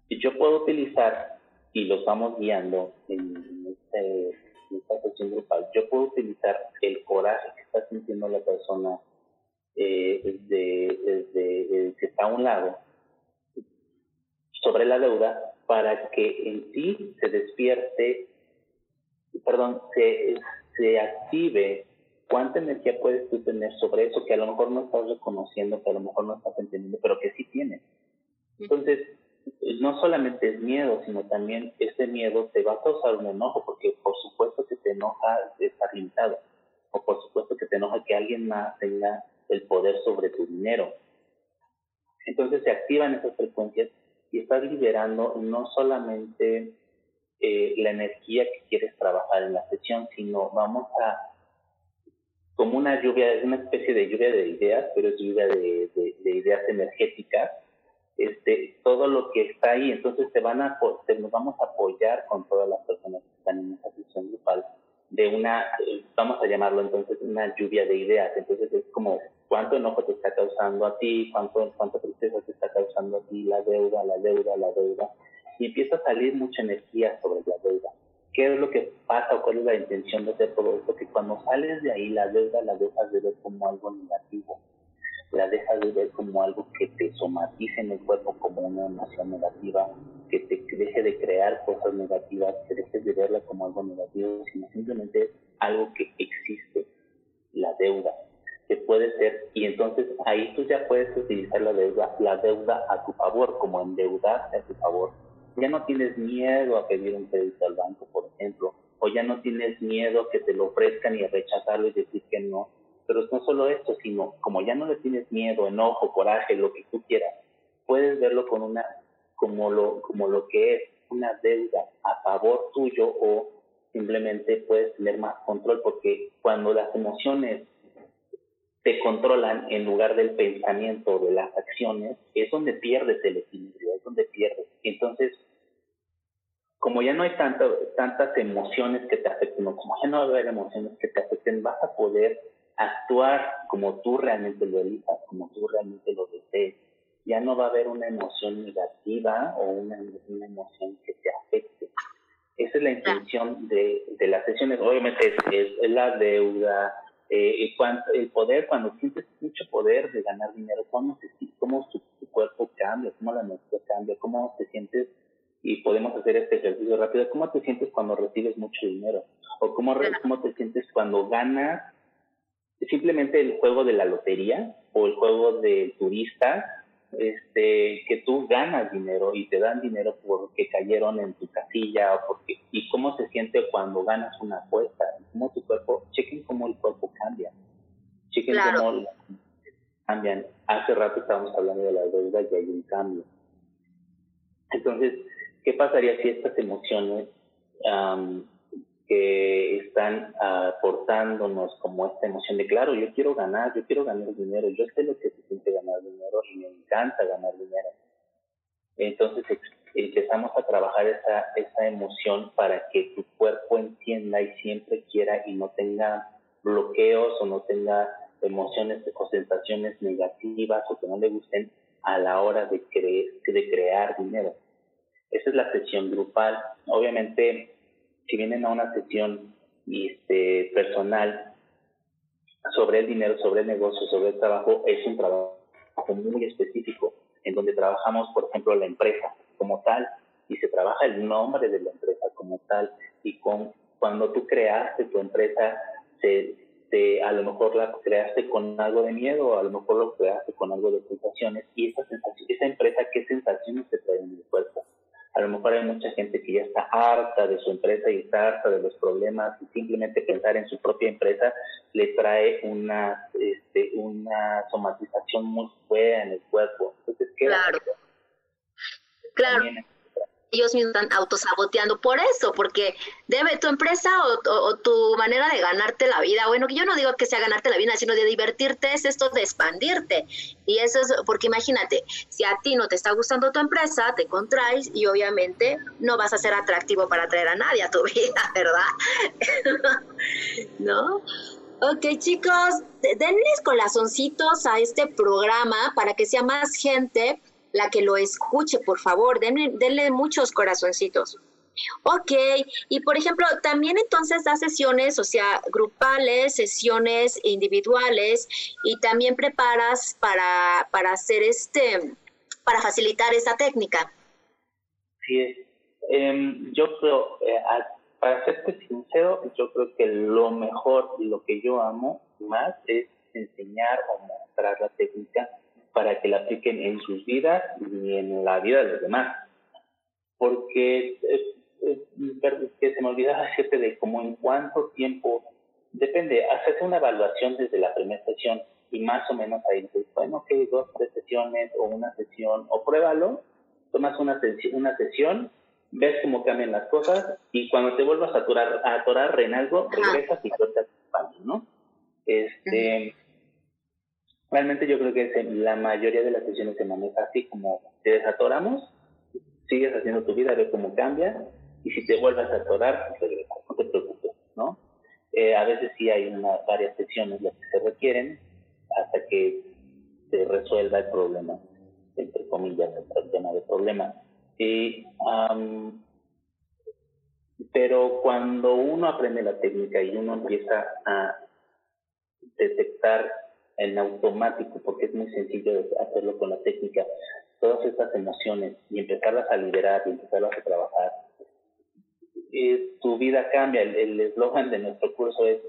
Y yo puedo utilizar, y los vamos guiando en, este, esta sesión grupal, yo puedo utilizar el coraje que está sintiendo la persona eh, de, de, que está a un lado sobre la deuda para que en sí se despierte, perdón, se, se active cuánta energía puedes tú tener sobre eso que a lo mejor no estás reconociendo, que a lo mejor no estás entendiendo, pero que sí tienes. Entonces, no solamente es miedo, sino también ese miedo te va a causar un enojo, porque por supuesto que te enoja estar limitado, o por supuesto que te enoja que alguien más tenga el poder sobre tu dinero. Entonces se activan esas frecuencias y estás liberando no solamente eh, la energía que quieres trabajar en la sesión, sino vamos a, como una lluvia, es una especie de lluvia de ideas, pero es lluvia de, de, ideas energéticas, este, todo lo que está ahí, entonces te van a, nos vamos a apoyar con todas las personas que están en esa sesión grupal de una, vamos a llamarlo entonces una lluvia de ideas. Entonces es como cuánto enojo te está causando a ti, cuánto, cuánta tristeza te está causando a ti, la deuda, la deuda, la deuda. Y empieza a salir mucha energía sobre la deuda. ¿Qué es lo que pasa o cuál es la intención de hacer todo esto? Que cuando sales de ahí, la deuda la dejas de ver como algo negativo la dejas de ver como algo que te somatice en el cuerpo como una emoción negativa, que te deje de crear cosas negativas, que dejes de verla como algo negativo, sino simplemente algo que existe, la deuda, que puede ser, y entonces ahí tú ya puedes utilizar la deuda, la deuda a tu favor, como endeudarte a tu favor. Ya no tienes miedo a pedir un crédito al banco, por ejemplo, o ya no tienes miedo a que te lo ofrezcan y a rechazarlo y decir que no, pero no solo esto, sino como ya no le tienes miedo, enojo, coraje, lo que tú quieras, puedes verlo con una, como lo, como lo que es una deuda a favor tuyo o simplemente puedes tener más control porque cuando las emociones te controlan en lugar del pensamiento de las acciones, es donde pierdes el equilibrio, es donde pierdes. Entonces, como ya no hay tanto, tantas emociones que te afecten, o como ya no va a haber emociones que te afecten, vas a poder actuar como tú realmente lo elijas, como tú realmente lo desees. Ya no va a haber una emoción negativa o una, una emoción que te afecte. Esa es la intención de, de las sesiones. Obviamente es, la deuda, eh, el poder, cuando sientes mucho poder de ganar dinero, cómo, cómo tu, cuerpo cambia, cómo la energía cambia, cómo te sientes, y podemos hacer este ejercicio rápido, cómo te sientes cuando recibes mucho dinero, o cómo, cómo te sientes cuando ganas simplemente el juego de la lotería o el juego de turista, este, que tú ganas dinero y te dan dinero porque cayeron en tu casilla o porque, y cómo se siente cuando ganas una apuesta, cómo tu cuerpo, chequen cómo el cuerpo cambia, chequen cómo cambian. Hace rato estábamos hablando de la deuda y hay un cambio. Entonces, ¿qué pasaría si estas emociones que están aportándonos como esta emoción de, claro, yo quiero ganar, yo quiero ganar dinero, yo sé lo que se siente ganar dinero y me encanta ganar dinero. Entonces empezamos a trabajar esa, esa emoción para que tu cuerpo entienda y siempre quiera y no tenga bloqueos o no tenga emociones o sensaciones negativas o que no le gusten a la hora de, de crear dinero. Esa es la sesión grupal. Obviamente, si vienen a una sesión este, personal sobre el dinero, sobre el negocio, sobre el trabajo, es un trabajo muy específico en donde trabajamos, por ejemplo, la empresa como tal y se trabaja el nombre de la empresa como tal y con cuando tú creaste tu empresa se, a lo mejor la creaste con algo de miedo, a lo mejor lo creaste con algo de sensaciones y esa sensación, esa empresa qué sensaciones te trae en el cuerpo a lo mejor hay mucha gente que ya está harta de su empresa y está harta de los problemas y simplemente pensar en su propia empresa le trae una, este, una somatización muy fuerte en el cuerpo. Entonces, claro. Claro ellos mismos están autosaboteando por eso, porque debe tu empresa o, tu manera de ganarte la vida, bueno, yo no digo que sea ganarte la vida, sino de divertirte, es esto de expandirte. Y eso es, porque imagínate, si a ti no te está gustando tu empresa, te contraes y obviamente no vas a ser atractivo para traer a nadie a tu vida, ¿verdad? ¿No? Ok, chicos, denles corazoncitos a este programa para que sea más gente la que lo escuche, por favor, denle, denle muchos corazoncitos. Ok, y por ejemplo, también entonces da sesiones, o sea, grupales, sesiones individuales, y también preparas para, para hacer este, para facilitar esta técnica. Sí, em, yo creo, eh, para serte sincero, yo creo que lo mejor y lo que yo amo más es enseñar o mostrar la técnica para que la apliquen en sus vidas y en la vida de los demás. Porque que se me olvidaba decirte de cómo en cuánto tiempo, depende, hacerse una evaluación desde la primera sesión y más o menos ahí dices, bueno, que dos, tres sesiones o una sesión, o pruébalo, tomas una, una sesión, ves cómo cambian las cosas y cuando te vuelvas a atorar, a atorar en algo, regresas y sueltas el ¿no? Este, Realmente yo creo que la mayoría de las sesiones se maneja así como te desatoramos, sigues haciendo tu vida, ve cómo cambia y si te vuelves a atorar, regresa, no te preocupes, ¿no? Eh, a veces sí hay una, varias sesiones las que se requieren hasta que se resuelva el problema, entre comillas, el tema del problema. Y, pero cuando uno aprende la técnica y uno empieza a detectar en automático, porque es muy sencillo hacerlo con la técnica, todas estas emociones y empezarlas a liberar y empezarlas a trabajar. tu vida cambia. El eslogan de nuestro curso es,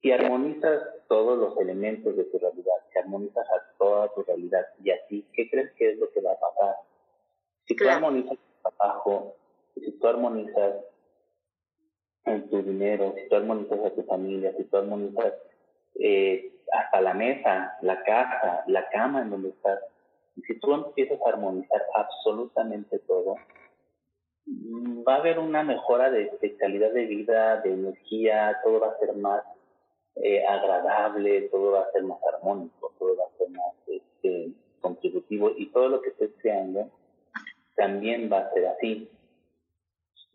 si armonizas todos los elementos de tu realidad, si armonizas a toda tu realidad y así, ¿qué crees que es lo que va a pasar? Si tú armonizas tu trabajo, si tú armonizas en tu dinero, si tú armonizas a tu familia, si tú armonizas eh, hasta la mesa, la casa, la cama en donde estás. Y si tú empiezas a armonizar absolutamente todo, mm, va a haber una mejora de, calidad de vida, de energía, todo va a ser más eh, agradable, todo va a ser más armónico, todo va a ser más este, contributivo y todo lo que estés creando también va a ser así.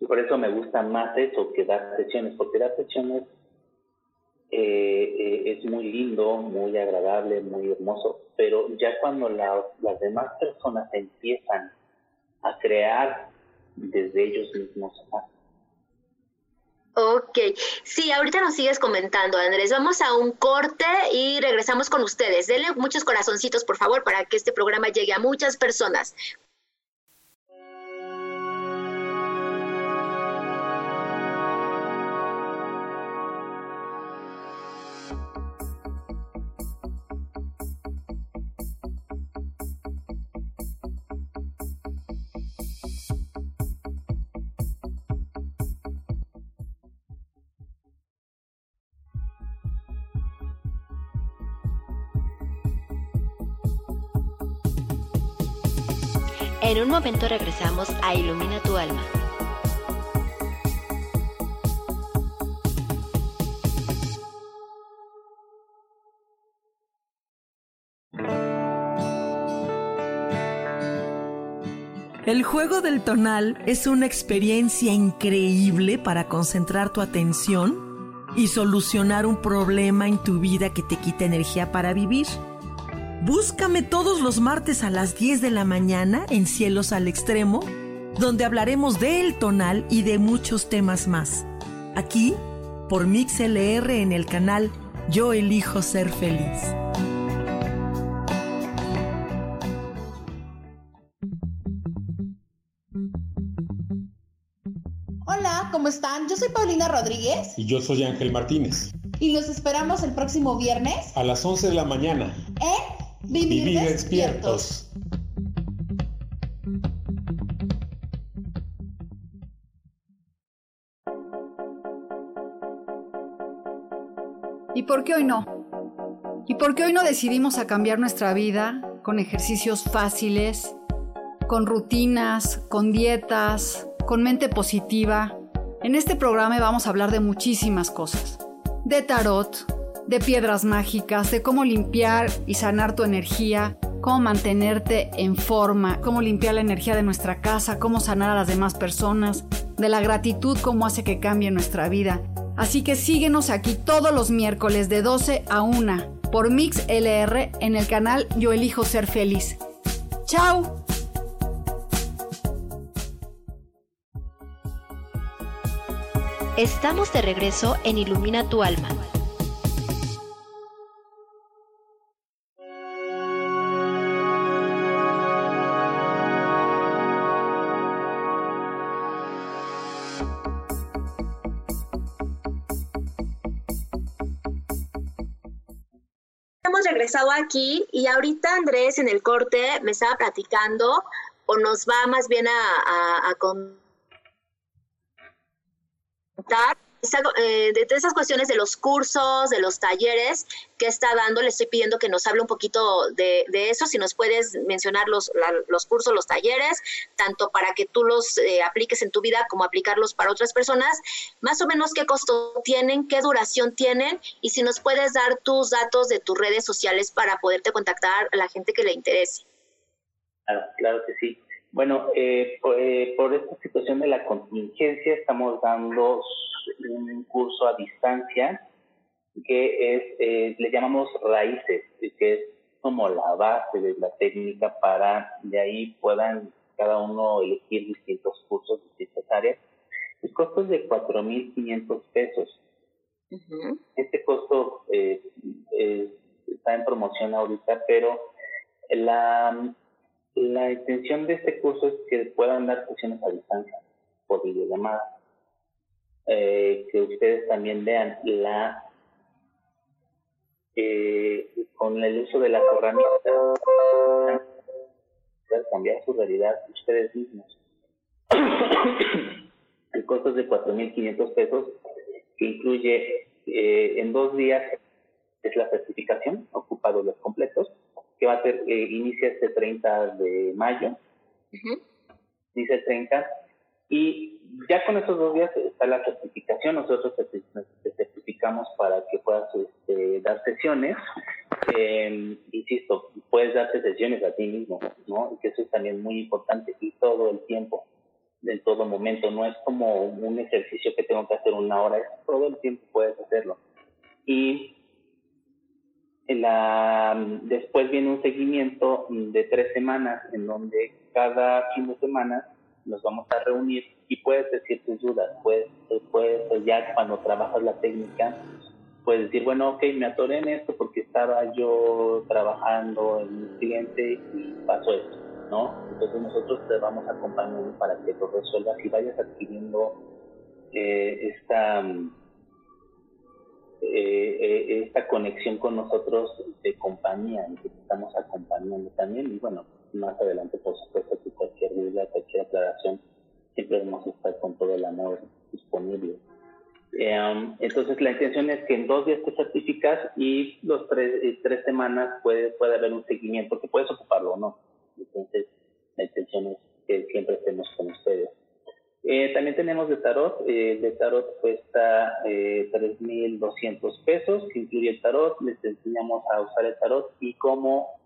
Por eso me gusta más eso que dar sesiones, porque dar sesiones eh, eh, es muy lindo, muy agradable, muy hermoso, pero ya cuando las demás personas empiezan a crear desde ellos mismos Ok, sí, ahorita nos sigues comentando, Andrés. Vamos a un corte y regresamos con ustedes. Denle muchos corazoncitos, por favor, para que este programa llegue a muchas personas. En un momento regresamos a Ilumina tu alma. El juego del tonal es una experiencia increíble para concentrar tu atención y solucionar un problema en tu vida que te quita energía para vivir. Búscame todos los martes a las 10 de la mañana en Cielos al Extremo, donde hablaremos del tonal y de muchos temas más. Aquí, por MixLR en el canal Yo elijo ser feliz. Hola, ¿cómo están? Yo soy Paulina Rodríguez. Y yo soy Ángel Martínez. Y los esperamos el próximo viernes. A las 11 de la mañana. En Vivir, Vivir despiertos. ¿Y por qué hoy no? ¿Y por qué hoy no decidimos a cambiar nuestra vida con ejercicios fáciles, con rutinas, con dietas, con mente positiva? En este programa vamos a hablar de muchísimas cosas. De tarot, de piedras mágicas, de cómo limpiar y sanar tu energía, cómo mantenerte en forma, cómo limpiar la energía de nuestra casa, cómo sanar a las demás personas, de la gratitud, cómo hace que cambie nuestra vida. Así que síguenos aquí todos los miércoles de 12 a 1 por Mix LR en el canal Yo Elijo Ser Feliz. ¡Chao! Estamos de regreso en Ilumina tu alma. Regresado aquí y ahorita Andrés en el corte me estaba platicando o nos va más bien a, a- a contar eh, de todas esas cuestiones de los cursos, de los talleres que está dando. Le estoy pidiendo que nos hable un poquito de, de eso, si nos puedes mencionar los, la- los cursos, los talleres, tanto para que tú los eh, apliques en tu vida como aplicarlos para otras personas, más o menos qué costo tienen, qué duración tienen y si nos puedes dar tus datos de tus redes sociales para poderte contactar a la gente que le interese. Claro, que sí. Bueno, eh, eh, por esta situación de la contingencia estamos dando un curso a distancia que es, eh, le llamamos raíces, que es como la base de la técnica para de ahí puedan cada uno elegir distintos cursos, distintas áreas. El costo es de 4.500 pesos. Este costo eh, eh, está en promoción ahorita, pero la, la intención de este curso es que puedan dar sesiones a distancia por videollamada. Eh, que ustedes también vean la eh, con el uso de las herramientas pueden cambiar su realidad ustedes mismos. el costo es de 4.500 pesos que incluye eh, en dos días es la certificación, ocupa los completos, que va a ser, eh, inicia este 30 de mayo, dice 30, y ya con esos dos días está la certificación, nosotros te, certificamos para que puedas este, dar sesiones, eh, insisto, puedes darte sesiones a ti mismo, ¿no? Y que eso es también muy importante, y todo el tiempo, en todo momento, no es como un ejercicio que tengo que hacer una hora, es todo el tiempo puedes hacerlo. Y la, después viene un seguimiento de tres semanas en donde cada fin de semana nos vamos a reunir y puedes decir tus dudas, puedes, puedes ya cuando trabajas la técnica, puedes decir, bueno, ok, me atoré en esto porque estaba yo trabajando en mi cliente y pasó esto, ¿no? Entonces nosotros te vamos acompañando para que lo resuelvas y vayas adquiriendo eh, esta eh, eh, esta conexión con nosotros de compañía y que te estamos acompañando también y bueno más adelante por supuesto que cualquier duda cualquier aclaración siempre vamos a estar con todo el amor disponible um, entonces la intención es que en dos días te certificas y los tres eh, tres semanas puede puede haber un seguimiento que puedes ocuparlo o no entonces la intención es que siempre estemos con ustedes. Eh, también tenemos de tarot, eh, de tarot cuesta eh, 3.200 pesos, que incluye el tarot, les enseñamos a usar el tarot y cómo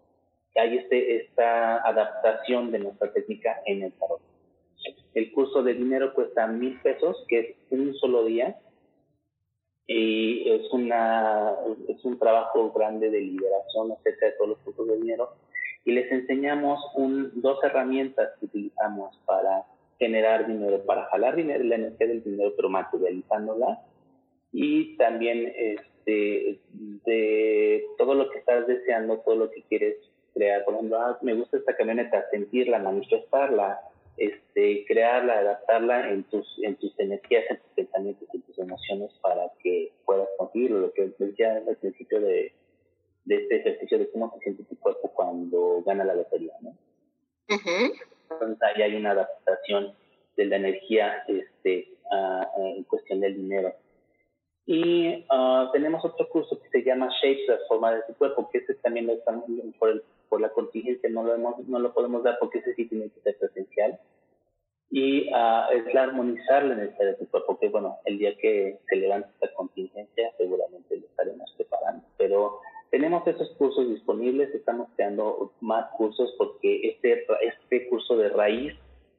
hay este, esta adaptación de nuestra técnica en el tarot. El curso de dinero cuesta mil pesos, que es un solo día, y es, una, es un trabajo grande de liberación acerca de todos los cursos de dinero, y les enseñamos un, dos herramientas que utilizamos para generar dinero, para jalar dinero, la energía del dinero, pero materializándola, y también este, de todo lo que estás deseando, todo lo que quieres crear. Por ejemplo, ah, me gusta esta camioneta, sentirla, manifestarla, este, crearla, adaptarla en tus, en tus energías, en tus pensamientos, en tus emociones para que puedas conseguirlo. Lo que decía al principio de, de este ejercicio de cómo se siente tu cuerpo cuando gana la lotería, ¿no? Entonces ahí hay una adaptación de la energía este, en cuestión del dinero. Y uh, tenemos otro curso que se llama Shapes, las formas de tu cuerpo, que ese también lo estamos, por, el, por la contingencia no lo, hemos, no lo podemos dar porque ese sí tiene que ser presencial. Y uh, es la armonizar la energía de tu cuerpo, que bueno, el día que se levante esta contingencia seguramente lo estaremos preparando. Pero tenemos esos cursos disponibles, estamos creando más cursos porque este, este curso de raíz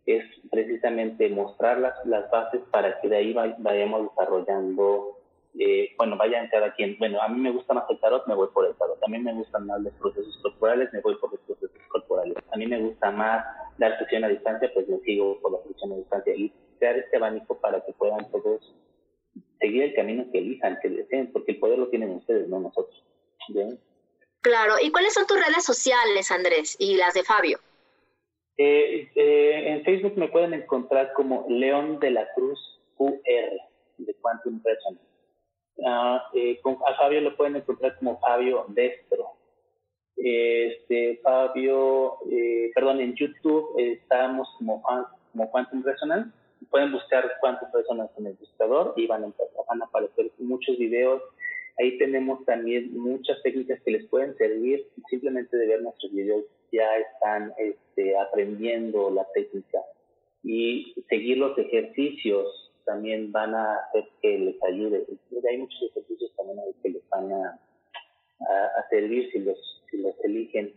es precisamente mostrar las, las bases para que de ahí vayamos desarrollando, eh, bueno, vayan cada quien. Bueno, a mí me gusta más el tarot, me voy por el tarot. A mí me gustan más los procesos corporales, me voy por los procesos corporales. A mí me gusta más la sesión a distancia, pues me sigo por la sesión a distancia y crear este abanico para que puedan todos seguir el camino que elijan, que deseen, porque el poder lo tienen ustedes, no nosotros. Claro. ¿Y cuáles son tus redes sociales, Andrés, y las de Fabio? Eh, eh, en Facebook me pueden encontrar como León de la Cruz UR, de Quantum Resonance. Ah, eh, a Fabio lo pueden encontrar como Fabio Destro. Este, Fabio, perdón, en YouTube estamos como, como Quantum Resonance. Pueden buscar Quantum Resonance en el buscador y van a, van a aparecer muchos videos Ahí tenemos también muchas técnicas que les pueden servir. Simplemente de ver nuestros videos ya están este, aprendiendo la técnica. Y seguir los ejercicios también van a hacer que les ayude. Hay muchos ejercicios también que les van a, a, servir si los, si los eligen.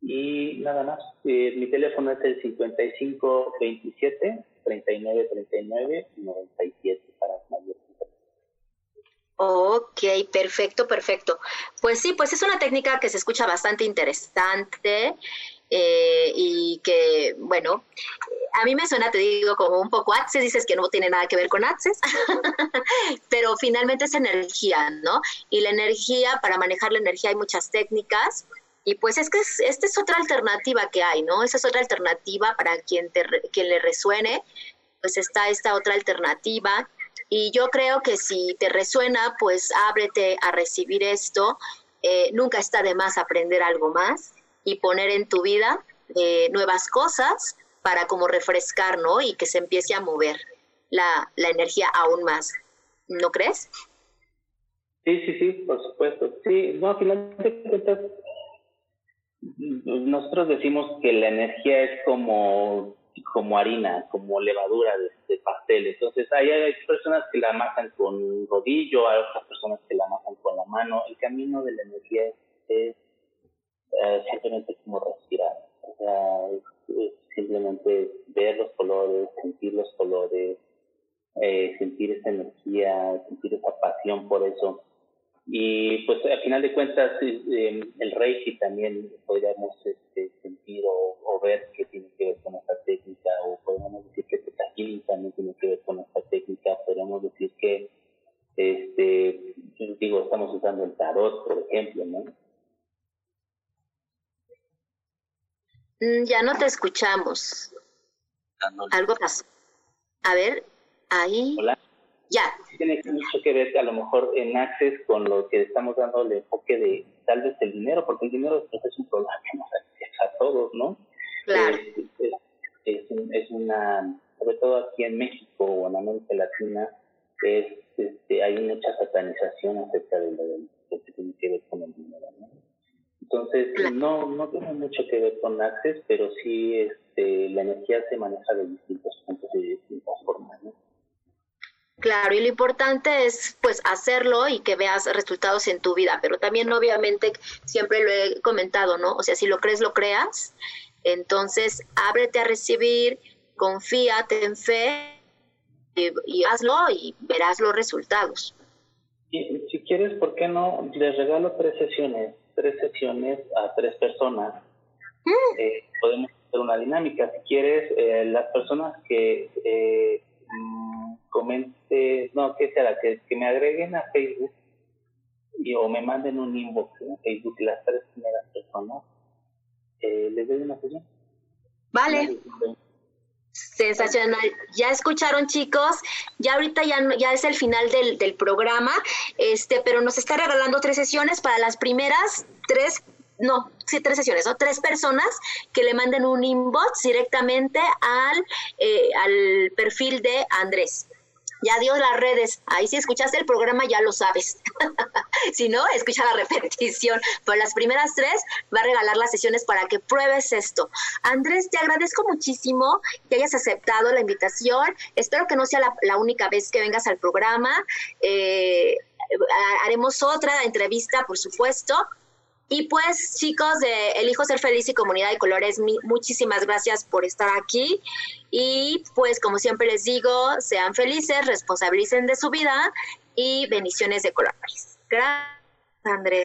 Y nada más, eh, mi teléfono es el 55 27 39 39 97 para mayor Ok, perfecto, perfecto. Pues sí, pues es una técnica que se escucha bastante interesante eh, y que, bueno, a mí me suena, te digo, como un poco Access, dices que no tiene nada que ver con Access, pero finalmente es energía, ¿no? Y la energía, para manejar la energía hay muchas técnicas. Y pues es que esta es otra alternativa que hay, ¿no? Esa es otra alternativa para quien, te, quien le resuene, pues está esta otra alternativa y yo creo que si te resuena, pues ábrete a recibir esto. Eh, nunca está de más aprender algo más y poner en tu vida eh, nuevas cosas para como refrescar, ¿no? Y que se empiece a mover la, la energía aún más. ¿No crees? Sí, sí, sí, por supuesto. Sí, no, finalmente nosotros decimos que la energía es como como harina, como levadura de, pastel. Entonces, hay, hay personas que la amasan con rodillo, hay otras personas que la amasan con la mano. El camino de la energía es, eh, simplemente como respirar. O sea, es, simplemente ver los colores, sentir los colores, eh, sentir esa energía, sentir esa pasión por eso. Y pues al final de cuentas eh, el Reiki también podríamos este, sentir o, ver que tiene que ver con esta técnica o podríamos decir que Teta también tiene que ver con esta técnica, podríamos decir que este digo estamos usando el tarot por ejemplo, ¿no? Ya no te escuchamos. Algo pasó. A ver, ahí. Hola. Ya. Tiene mucho que ver a lo mejor en Access con lo que estamos dando el enfoque de tal vez el dinero, porque el dinero pues, es un problema que nos afecta a todos, ¿no? Claro. Es, es, una, sobre todo aquí en México o en América Latina, es, este, hay mucha satanización acerca de lo que tiene que ver con el dinero, ¿no? Entonces, no, no tiene mucho que ver con Access, pero sí este, la energía se maneja de distintos puntos y de distintas formas. ¿no? Claro, y lo importante es pues hacerlo y que veas resultados en tu vida, pero también obviamente siempre lo he comentado, ¿no? O sea, si lo crees, lo creas. Entonces, ábrete a recibir, confía, ten fe y, hazlo y verás los resultados. Y, si quieres, ¿por qué no? Les regalo tres sesiones, tres sesiones a tres personas. Mm. Eh, podemos hacer una dinámica. Si quieres, eh, las personas que eh, mm, comente, no, ¿qué será? Que, que me agreguen a Facebook y, o me manden un inbox en Facebook las tres primeras personas. ¿Les doy una sesión? Vale. Sensacional. Ya escucharon, chicos. Ya ahorita ya, ya es el final del, del programa, este, pero nos está regalando tres sesiones para las primeras tres no, sí, tres sesiones, ¿no? Tres personas que le manden un inbox directamente al, eh, al perfil de Andrés. Ya dio las redes. Ahí si escuchaste el programa ya lo sabes. si no, escucha la repetición. Pero las primeras tres va a regalar las sesiones para que pruebes esto. Andrés, te agradezco muchísimo que hayas aceptado la invitación. Espero que no sea la, única vez que vengas al programa. Eh, haremos otra entrevista, por supuesto. Y pues chicos de El Hijo Ser Feliz y Comunidad de Colores, muchísimas gracias por estar aquí. Y pues como siempre les digo, sean felices, responsabilicen de su vida y bendiciones de colores. Gracias, Andrés.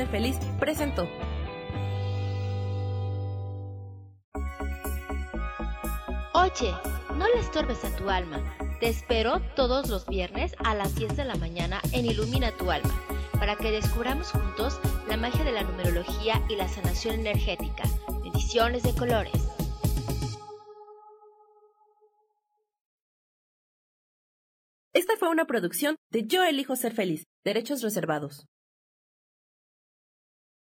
Ser feliz, presento. Oye, no le estorbes a tu alma. Te espero todos los viernes a las 10 de la mañana en Ilumina tu alma, para que descubramos juntos la magia de la numerología y la sanación energética. Ediciones de colores. Esta fue una producción de Yo elijo ser feliz, derechos reservados.